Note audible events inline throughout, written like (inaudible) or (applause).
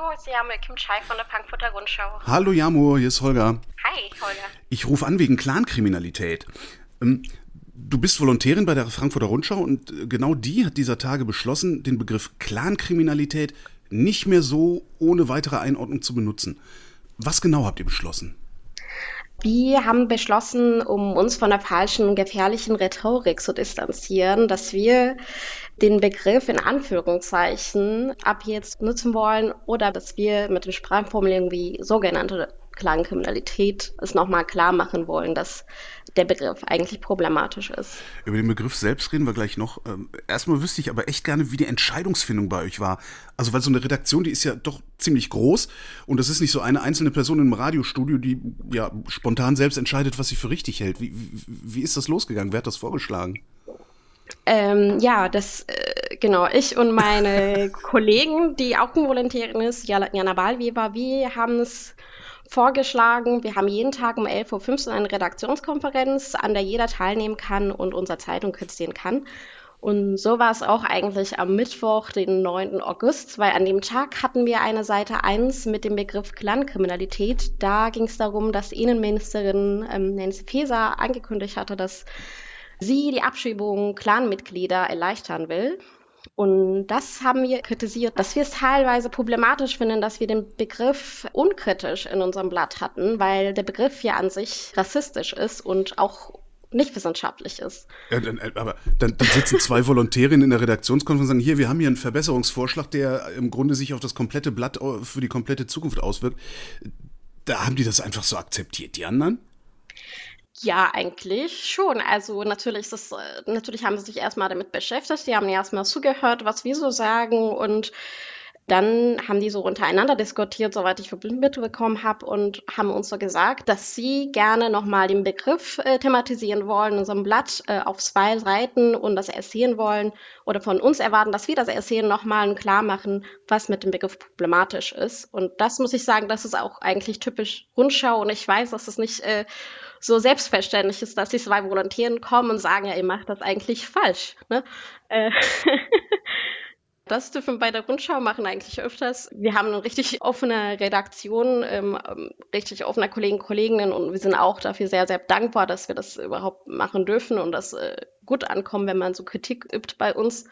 Hallo, Sie haben Kim Chai von der Frankfurter Rundschau. Hallo Jamo, hier ist Holger. Hi, Holger. Ich rufe an wegen Clankriminalität. Ähm, du bist Volontärin bei der Frankfurter Rundschau und äh, genau die hat dieser Tage beschlossen, den Begriff Clankriminalität nicht mehr so ohne weitere Einordnung zu benutzen. Was genau habt ihr beschlossen? Wir haben beschlossen, um uns von der falschen, gefährlichen Rhetorik zu distanzieren, dass wir den Begriff in Anführungszeichen ab jetzt nutzen wollen oder dass wir mit den Sprachformulierungen wie sogenannte Klangkriminalität es nochmal klar machen wollen, dass der Begriff eigentlich problematisch ist. Über den Begriff selbst reden wir gleich noch. Ähm, erstmal wüsste ich aber echt gerne, wie die Entscheidungsfindung bei euch war. Also, weil so eine Redaktion, die ist ja doch ziemlich groß und das ist nicht so eine einzelne Person im Radiostudio, die ja spontan selbst entscheidet, was sie für richtig hält. Wie, wie, wie ist das losgegangen? Wer hat das vorgeschlagen? Ähm, ja, das äh, genau. Ich und meine (laughs) Kollegen, die auch eine Volontärin ist, Jana Balweber, wir haben es vorgeschlagen. Wir haben jeden Tag um 11.15 Uhr eine Redaktionskonferenz, an der jeder teilnehmen kann und unsere Zeitung kritisieren kann. Und so war es auch eigentlich am Mittwoch, den 9. August, weil an dem Tag hatten wir eine Seite 1 mit dem Begriff Clankriminalität. Da ging es darum, dass Innenministerin ähm, Nancy Faeser angekündigt hatte, dass sie die Abschiebung Clanmitglieder erleichtern will. Und das haben wir kritisiert, dass wir es teilweise problematisch finden, dass wir den Begriff unkritisch in unserem Blatt hatten, weil der Begriff ja an sich rassistisch ist und auch nicht wissenschaftlich ist. Ja, dann, äh, aber dann, dann, sitzen zwei Volontärinnen in der Redaktionskonferenz und sagen, hier, wir haben hier einen Verbesserungsvorschlag, der im Grunde sich auf das komplette Blatt für die komplette Zukunft auswirkt. Da haben die das einfach so akzeptiert, die anderen? Ja, eigentlich schon. Also natürlich ist das, äh, natürlich haben sie sich erstmal damit beschäftigt, die haben erstmal zugehört, was wir so sagen und dann haben die so untereinander diskutiert, soweit ich mitbekommen habe, und haben uns so gesagt, dass sie gerne nochmal den Begriff äh, thematisieren wollen in unserem Blatt äh, auf zwei Seiten und das erzählen wollen oder von uns erwarten, dass wir das erzählen nochmal klar machen, was mit dem Begriff problematisch ist. Und das muss ich sagen, das ist auch eigentlich typisch Rundschau und ich weiß, dass es nicht äh, so selbstverständlich ist, dass die zwei Volontären kommen und sagen, ja, ihr macht das eigentlich falsch. Ne? (laughs) Das dürfen wir bei der Rundschau machen eigentlich öfters. Wir haben eine richtig offene Redaktion, ähm, ähm richtig offene Kollegen und Kolleginnen und wir sind auch dafür sehr, sehr dankbar, dass wir das überhaupt machen dürfen und das äh, gut ankommt, wenn man so Kritik übt bei uns.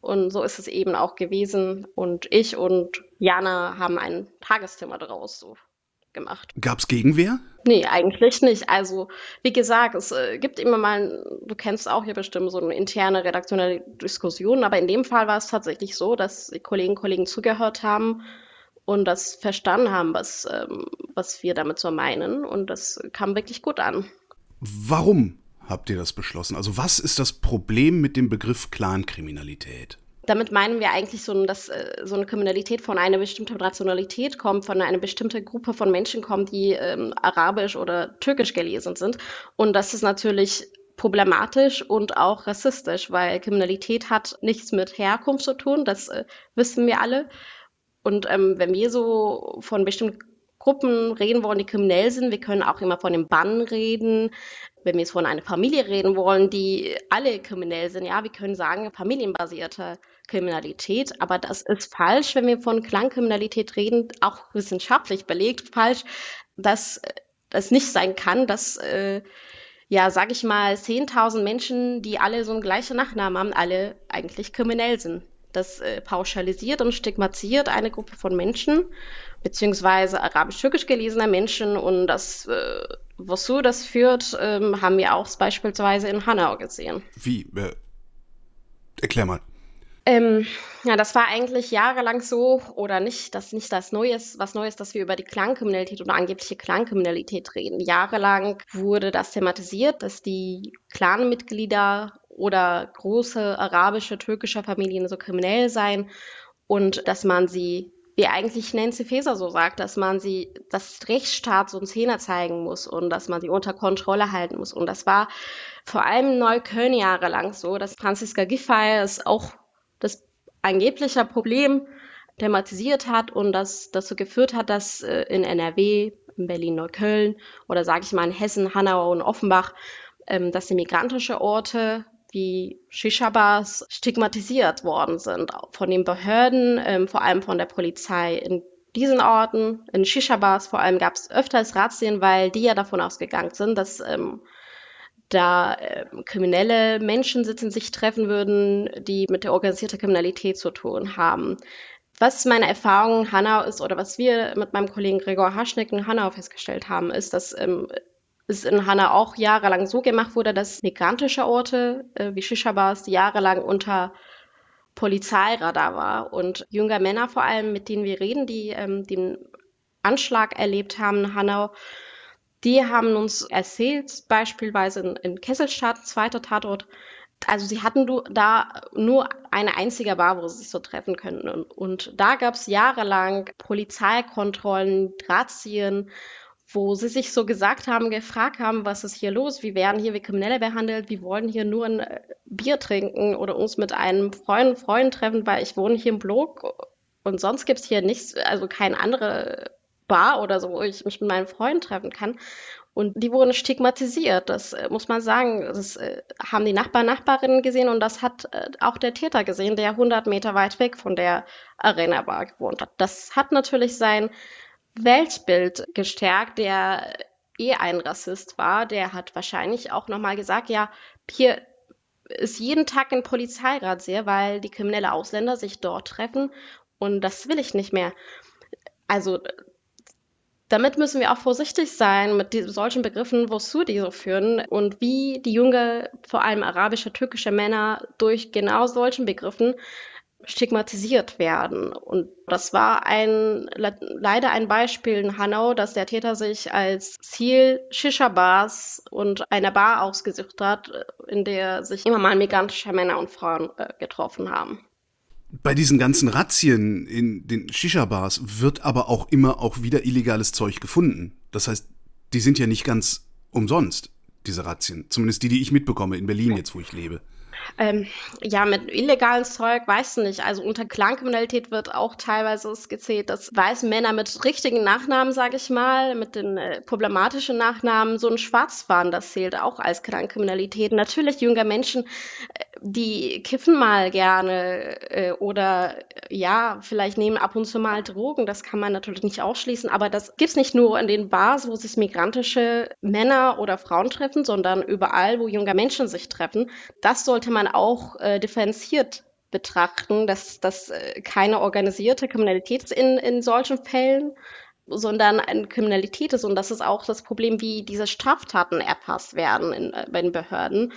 Und so ist es eben auch gewesen. Und ich und Jana haben ein Tagesthema daraus so gemacht. Gab es Gegenwehr? Nee, eigentlich nicht. Also, wie gesagt, es äh, gibt immer mal, du kennst auch hier bestimmt so eine interne redaktionelle Diskussion, aber in dem Fall war es tatsächlich so, dass die Kolleginnen und Kollegen zugehört haben und das verstanden haben, was, ähm, was wir damit so meinen. Und das kam wirklich gut an. Warum habt ihr das beschlossen? Also, was ist das Problem mit dem Begriff Clankriminalität? Damit meinen wir eigentlich so, dass äh, so eine Kriminalität von einer bestimmten Rationalität kommt, von einer bestimmten Gruppe von Menschen kommt, die ähm, arabisch oder türkisch gelesen sind. Und das ist natürlich problematisch und auch rassistisch, weil Kriminalität hat nichts mit Herkunft zu tun, das äh, wissen wir alle. Und ähm, wenn wir so von bestimmten Gruppen reden wollen, die kriminell sind, wir können auch immer von dem Bann reden, wenn wir jetzt von einer Familie reden wollen, die alle kriminell sind, ja, wir können sagen, familienbasierte Kriminalität, aber das ist falsch, wenn wir von Klangkriminalität reden, auch wissenschaftlich belegt falsch, dass das nicht sein kann, dass, äh, ja, sag ich mal, 10.000 Menschen, die alle so einen gleichen Nachnamen haben, alle eigentlich kriminell sind. Das äh, pauschalisiert und stigmatisiert eine Gruppe von Menschen, beziehungsweise arabisch-türkisch gelesener Menschen und das äh, wozu das führt, ähm, haben wir auch beispielsweise in Hanau gesehen. Wie? Äh, erklär mal. Ähm, ja, das war eigentlich jahrelang so oder nicht, das nicht das Neues, was Neues, dass wir über die Klangkriminalität oder angebliche Klangkriminalität reden. Jahrelang wurde das thematisiert, dass die Clanmitglieder oder große arabische, türkische Familien so kriminell seien und dass man sie wie eigentlich Nancy Faeser so sagt, dass man sie, das Rechtsstaat so einen Zehner zeigen muss und dass man sie unter Kontrolle halten muss. Und das war vor allem in Neukölln jahrelang so, dass Franziska Giffey es auch das angebliche Problem thematisiert hat und das dazu geführt hat, dass äh, in NRW, in Berlin-Neukölln oder sage ich mal in Hessen, Hanau und Offenbach, ähm, dass die migrantische Orte wie Shisha-Bars stigmatisiert worden sind von den Behörden, ähm, vor allem von der Polizei. In diesen Orten, in Shisha-Bars vor allem, gab es öfters Razzien, weil die ja davon ausgegangen sind, dass ähm, da äh, kriminelle Menschen sitzen, sich treffen würden, die mit der organisierten Kriminalität zu tun haben. Was meine Erfahrung in Hanau ist oder was wir mit meinem Kollegen Gregor Haschnick in Hanau festgestellt haben, ist, dass ähm, es in Hanau auch jahrelang so gemacht wurde, dass migrantische Orte äh, wie Shisha-Bars jahrelang unter Polizeiradar war und junge Männer vor allem, mit denen wir reden, die ähm, den Anschlag erlebt haben in Hanau, die haben uns erzählt, beispielsweise in, in Kesselstadt, zweiter Tatort, also sie hatten da nur eine einzige Bar, wo sie sich so treffen könnten. Und, da gab es jahrelang Polizeikontrollen, Razzien wo sie sich so gesagt haben, gefragt haben, was ist hier los? Wie werden hier wie Kriminelle behandelt? Wir wollen hier nur ein äh, Bier trinken oder uns mit einem Freund, Freund treffen, weil ich wohne hier im Blog und sonst gibt es hier nichts, also keine andere Bar oder so, wo ich mich mit meinem Freund treffen kann. Und die wurden stigmatisiert, das äh, muss man sagen. Das äh, haben die Nachbarn, Nachbarinnen gesehen und das hat äh, auch der Täter gesehen, der 100 Meter weit weg von der Arena Bar gewohnt hat. Das hat natürlich sein Weltbild gestärkt, der eh ein Rassist war. Der hat wahrscheinlich auch nochmal gesagt, ja, hier ist jeden Tag ein Polizeirat sehr, weil die kriminelle Ausländer sich dort treffen und das will ich nicht mehr. Also damit müssen wir auch vorsichtig sein mit solchen Begriffen, wozu die so führen und wie die junge, vor allem arabische, türkische Männer durch genau solchen Begriffen stigmatisiert werden. Und das war ein, leider ein Beispiel in Hanau, dass der Täter sich als Ziel Shisha-Bars und einer Bar ausgesucht hat, in der sich immer mal migrantische Männer und Frauen äh, getroffen haben. Bei diesen ganzen Razzien in den Shisha-Bars wird aber auch immer auch wieder illegales Zeug gefunden. Das heißt, die sind ja nicht ganz umsonst, diese Razzien. Zumindest die, die ich mitbekomme in Berlin jetzt, wo ich lebe. Ähm, ja, mit illegalen Zeug, weiß nicht. Also unter Clankriminalität wird auch teilweise skizziert, dass weiße Männer mit richtigen Nachnamen, sage ich mal, mit den äh, problematischen Nachnamen, so ein Schwarzfahren, das zählt auch als Clankriminalität. Natürlich junge Menschen, die kiffen mal gerne äh, oder ja, vielleicht nehmen ab und zu mal Drogen. Das kann man natürlich nicht ausschließen, aber das gibt's nicht nur in den Bars, wo sich migrantische Männer oder Frauen treffen, sondern überall, wo junge Menschen sich treffen. Das sollte man auch äh, differenziert betrachten, dass das äh, keine organisierte Kriminalität in, in solchen Fällen, sondern eine Kriminalität ist. Und das ist auch das Problem, wie diese Straftaten erfasst werden in, äh, bei den Behörden.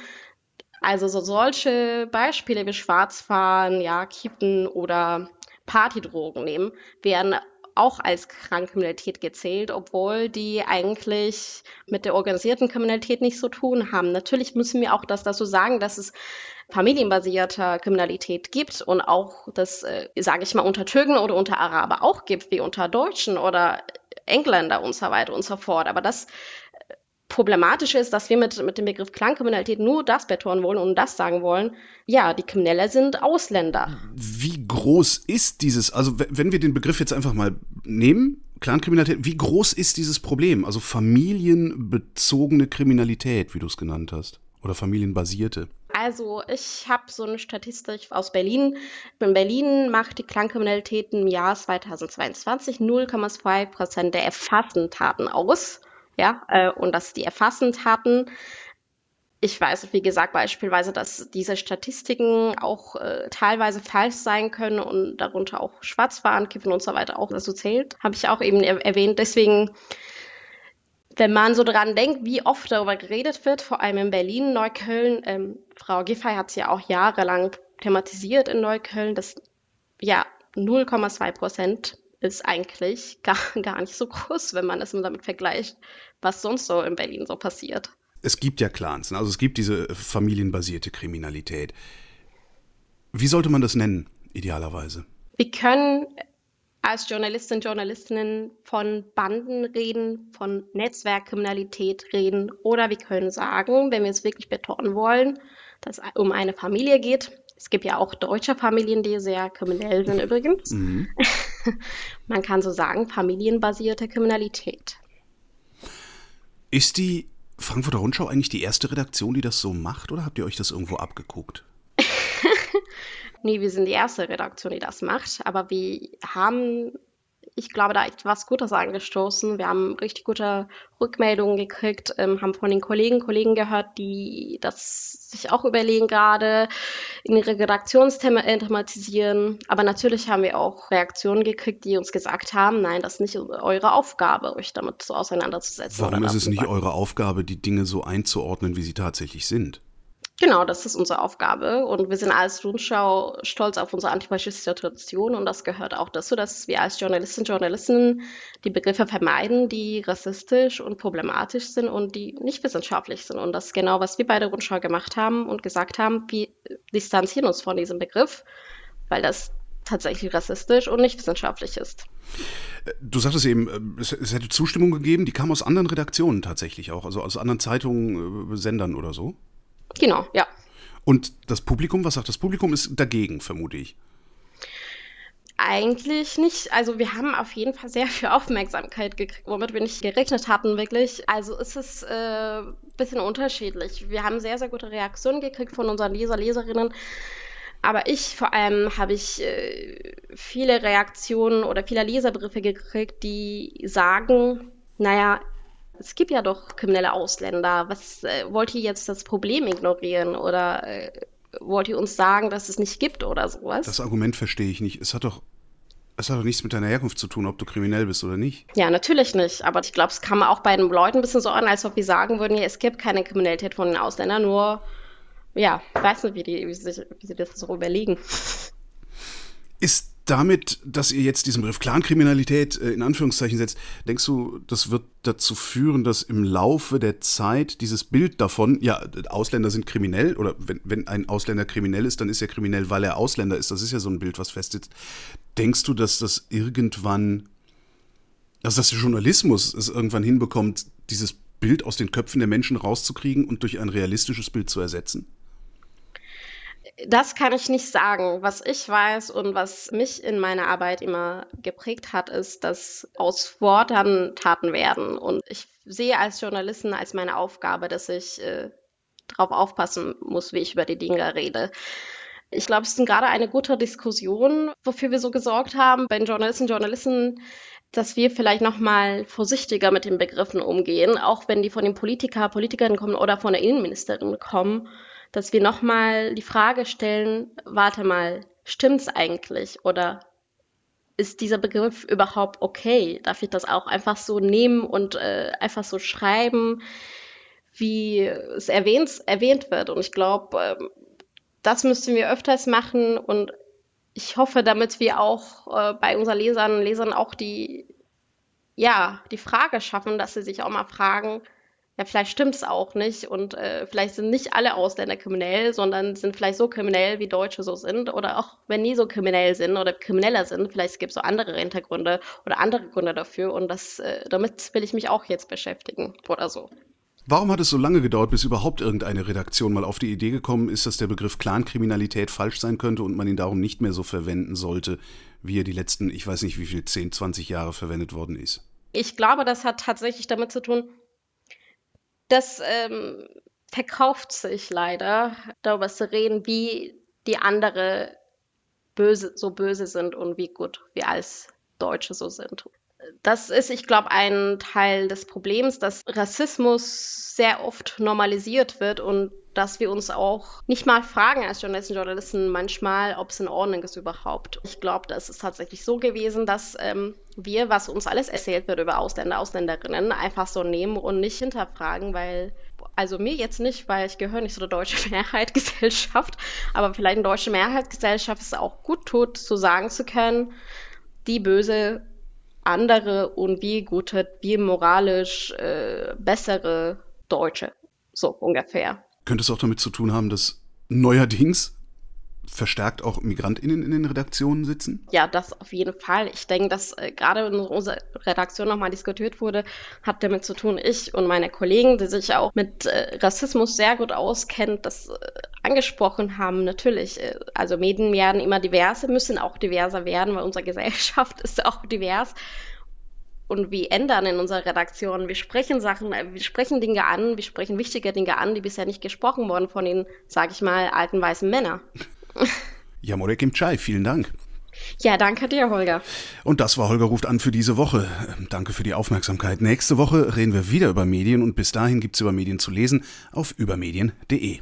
Also so solche Beispiele wie Schwarzfahren, ja, Kippen oder Partydrogen nehmen, werden auch als Krankkriminalität gezählt, obwohl die eigentlich mit der organisierten Kriminalität nichts zu tun haben. Natürlich müssen wir auch das dazu sagen, dass es familienbasierte Kriminalität gibt und auch das, äh, sage ich mal, unter Türken oder unter Araber auch gibt, wie unter Deutschen oder Engländer und so weiter und so fort. Aber das Problematische ist, dass wir mit, mit dem Begriff Clankriminalität nur das betonen wollen und das sagen wollen. Ja, die Kriminelle sind Ausländer. Wie groß ist dieses, also wenn wir den Begriff jetzt einfach mal nehmen, Clankriminalität, wie groß ist dieses Problem? Also familienbezogene Kriminalität, wie du es genannt hast, oder familienbasierte? Also ich habe so eine Statistik aus Berlin. In Berlin macht die Clankriminalität im Jahr 2022 0,2 Prozent der erfassten Taten aus ja, äh, und dass die erfassend hatten. Ich weiß, wie gesagt, beispielsweise, dass diese Statistiken auch äh, teilweise falsch sein können und darunter auch Schwarzfahren, und so weiter auch dazu zählt. Habe ich auch eben er erwähnt. Deswegen, wenn man so dran denkt, wie oft darüber geredet wird, vor allem in Berlin, Neukölln, ähm, Frau Giffey hat es ja auch jahrelang thematisiert in Neukölln, dass ja 0,2 Prozent ist eigentlich (laughs) gar, gar nicht so groß, wenn man es damit vergleicht, was sonst so in Berlin so passiert. Es gibt ja Clans, ne? also es gibt diese familienbasierte Kriminalität. Wie sollte man das nennen, idealerweise? Wir können als Journalistinnen und Journalistinnen von Banden reden, von Netzwerkkriminalität reden oder wir können sagen, wenn wir es wirklich betonen wollen, dass es um eine Familie geht, es gibt ja auch deutsche Familien, die sehr kriminell sind übrigens. Mhm. (laughs) Man kann so sagen, familienbasierte Kriminalität. Ist die Frankfurter Rundschau eigentlich die erste Redaktion, die das so macht, oder habt ihr euch das irgendwo abgeguckt? (laughs) nee, wir sind die erste Redaktion, die das macht, aber wir haben ich glaube, da ist was Gutes angestoßen. Wir haben richtig gute Rückmeldungen gekriegt, ähm, haben von den Kollegen, Kollegen gehört, die das sich auch überlegen gerade, in ihre Redaktionsthemen thematisieren. Aber natürlich haben wir auch Reaktionen gekriegt, die uns gesagt haben, nein, das ist nicht eure Aufgabe, euch damit so auseinanderzusetzen. Warum ist es nicht eure Aufgabe, die Dinge so einzuordnen, wie sie tatsächlich sind? Genau, das ist unsere Aufgabe und wir sind als Rundschau stolz auf unsere antifaschistische Tradition und das gehört auch dazu, dass wir als Journalistinnen und Journalisten die Begriffe vermeiden, die rassistisch und problematisch sind und die nicht wissenschaftlich sind. Und das ist genau, was wir bei der Rundschau gemacht haben und gesagt haben, wir distanzieren uns von diesem Begriff, weil das tatsächlich rassistisch und nicht wissenschaftlich ist. Du sagtest eben, es, es hätte Zustimmung gegeben, die kam aus anderen Redaktionen tatsächlich auch, also aus anderen Zeitungen, äh, Sendern oder so? Genau, ja. Und das Publikum, was sagt das Publikum, ist dagegen, vermute ich. Eigentlich nicht. Also wir haben auf jeden Fall sehr viel Aufmerksamkeit gekriegt, womit wir nicht gerechnet hatten, wirklich. Also ist es ein äh, bisschen unterschiedlich. Wir haben sehr, sehr gute Reaktionen gekriegt von unseren Leser, Leserinnen. Aber ich vor allem habe ich äh, viele Reaktionen oder viele Leserbriefe gekriegt, die sagen, naja, es gibt ja doch kriminelle Ausländer. Was äh, wollt ihr jetzt das Problem ignorieren oder äh, wollt ihr uns sagen, dass es nicht gibt oder sowas? Das Argument verstehe ich nicht. Es hat doch es hat doch nichts mit deiner Herkunft zu tun, ob du kriminell bist oder nicht. Ja, natürlich nicht. Aber ich glaube, es kam auch bei den Leuten ein bisschen so an, als ob wir sagen würden, ja, es gibt keine Kriminalität von den Ausländern, nur, ja, ich weiß nicht, wie, die, wie, sie, wie sie das so überlegen. Ist damit, dass ihr jetzt diesen Begriff Clankriminalität äh, in Anführungszeichen setzt, denkst du, das wird dazu führen, dass im Laufe der Zeit dieses Bild davon, ja, Ausländer sind kriminell oder wenn, wenn ein Ausländer kriminell ist, dann ist er kriminell, weil er Ausländer ist. Das ist ja so ein Bild, was festsitzt. Denkst du, dass das irgendwann, also dass der Journalismus es irgendwann hinbekommt, dieses Bild aus den Köpfen der Menschen rauszukriegen und durch ein realistisches Bild zu ersetzen? Das kann ich nicht sagen. Was ich weiß und was mich in meiner Arbeit immer geprägt hat, ist, dass aus Worten Taten werden. Und ich sehe als Journalistin als meine Aufgabe, dass ich äh, darauf aufpassen muss, wie ich über die Dinge rede. Ich glaube, es ist gerade eine gute Diskussion, wofür wir so gesorgt haben, bei Journalisten und Journalisten, dass wir vielleicht noch mal vorsichtiger mit den Begriffen umgehen, auch wenn die von den Politiker, Politikern kommen oder von der Innenministerin kommen dass wir nochmal die Frage stellen, warte mal, stimmt's eigentlich oder ist dieser Begriff überhaupt okay? Darf ich das auch einfach so nehmen und äh, einfach so schreiben, wie es erwähnt, erwähnt wird? Und ich glaube, äh, das müssten wir öfters machen und ich hoffe, damit wir auch äh, bei unseren Lesern und Lesern auch die, ja, die Frage schaffen, dass sie sich auch mal fragen, ja, vielleicht stimmt es auch nicht und äh, vielleicht sind nicht alle Ausländer kriminell, sondern sind vielleicht so kriminell, wie Deutsche so sind oder auch wenn nie so kriminell sind oder krimineller sind, vielleicht gibt es so andere Hintergründe oder andere Gründe dafür und das, äh, damit will ich mich auch jetzt beschäftigen oder so. Warum hat es so lange gedauert, bis überhaupt irgendeine Redaktion mal auf die Idee gekommen ist, dass der Begriff Clankriminalität falsch sein könnte und man ihn darum nicht mehr so verwenden sollte, wie er die letzten, ich weiß nicht wie viel, 10, 20 Jahre verwendet worden ist? Ich glaube, das hat tatsächlich damit zu tun, das ähm, verkauft sich leider, darüber zu reden, wie die andere böse, so böse sind und wie gut wir als Deutsche so sind. Das ist, ich glaube, ein Teil des Problems, dass Rassismus sehr oft normalisiert wird und dass wir uns auch nicht mal fragen als Journalisten und Journalisten manchmal, ob es in Ordnung ist überhaupt. Ich glaube, das ist tatsächlich so gewesen, dass ähm, wir, was uns alles erzählt wird über Ausländer, Ausländerinnen, einfach so nehmen und nicht hinterfragen, weil also mir jetzt nicht, weil ich gehöre nicht zu der deutschen (laughs) Mehrheitsgesellschaft, aber vielleicht eine deutsche Mehrheitsgesellschaft ist auch gut tut, zu sagen zu können, die böse andere und wie gute, wie moralisch äh, bessere Deutsche. So ungefähr. Könnte es auch damit zu tun haben, dass neuerdings verstärkt auch MigrantInnen in den Redaktionen sitzen? Ja, das auf jeden Fall. Ich denke, dass äh, gerade in unserer Redaktion nochmal diskutiert wurde, hat damit zu tun, ich und meine Kollegen, die sich auch mit äh, Rassismus sehr gut auskennen, das äh, angesprochen haben. Natürlich, äh, also Medien werden immer diverser, müssen auch diverser werden, weil unsere Gesellschaft (laughs) ist auch divers und wir ändern in unserer Redaktion. Wir sprechen Sachen, äh, wir sprechen Dinge an, wir sprechen wichtige Dinge an, die bisher nicht gesprochen wurden von den, sag ich mal, alten weißen Männern. Ja, Morek im Chai, vielen Dank. Ja, danke dir, Holger. Und das war Holger ruft an für diese Woche. Danke für die Aufmerksamkeit. Nächste Woche reden wir wieder über Medien und bis dahin gibt's über Medien zu lesen auf übermedien.de.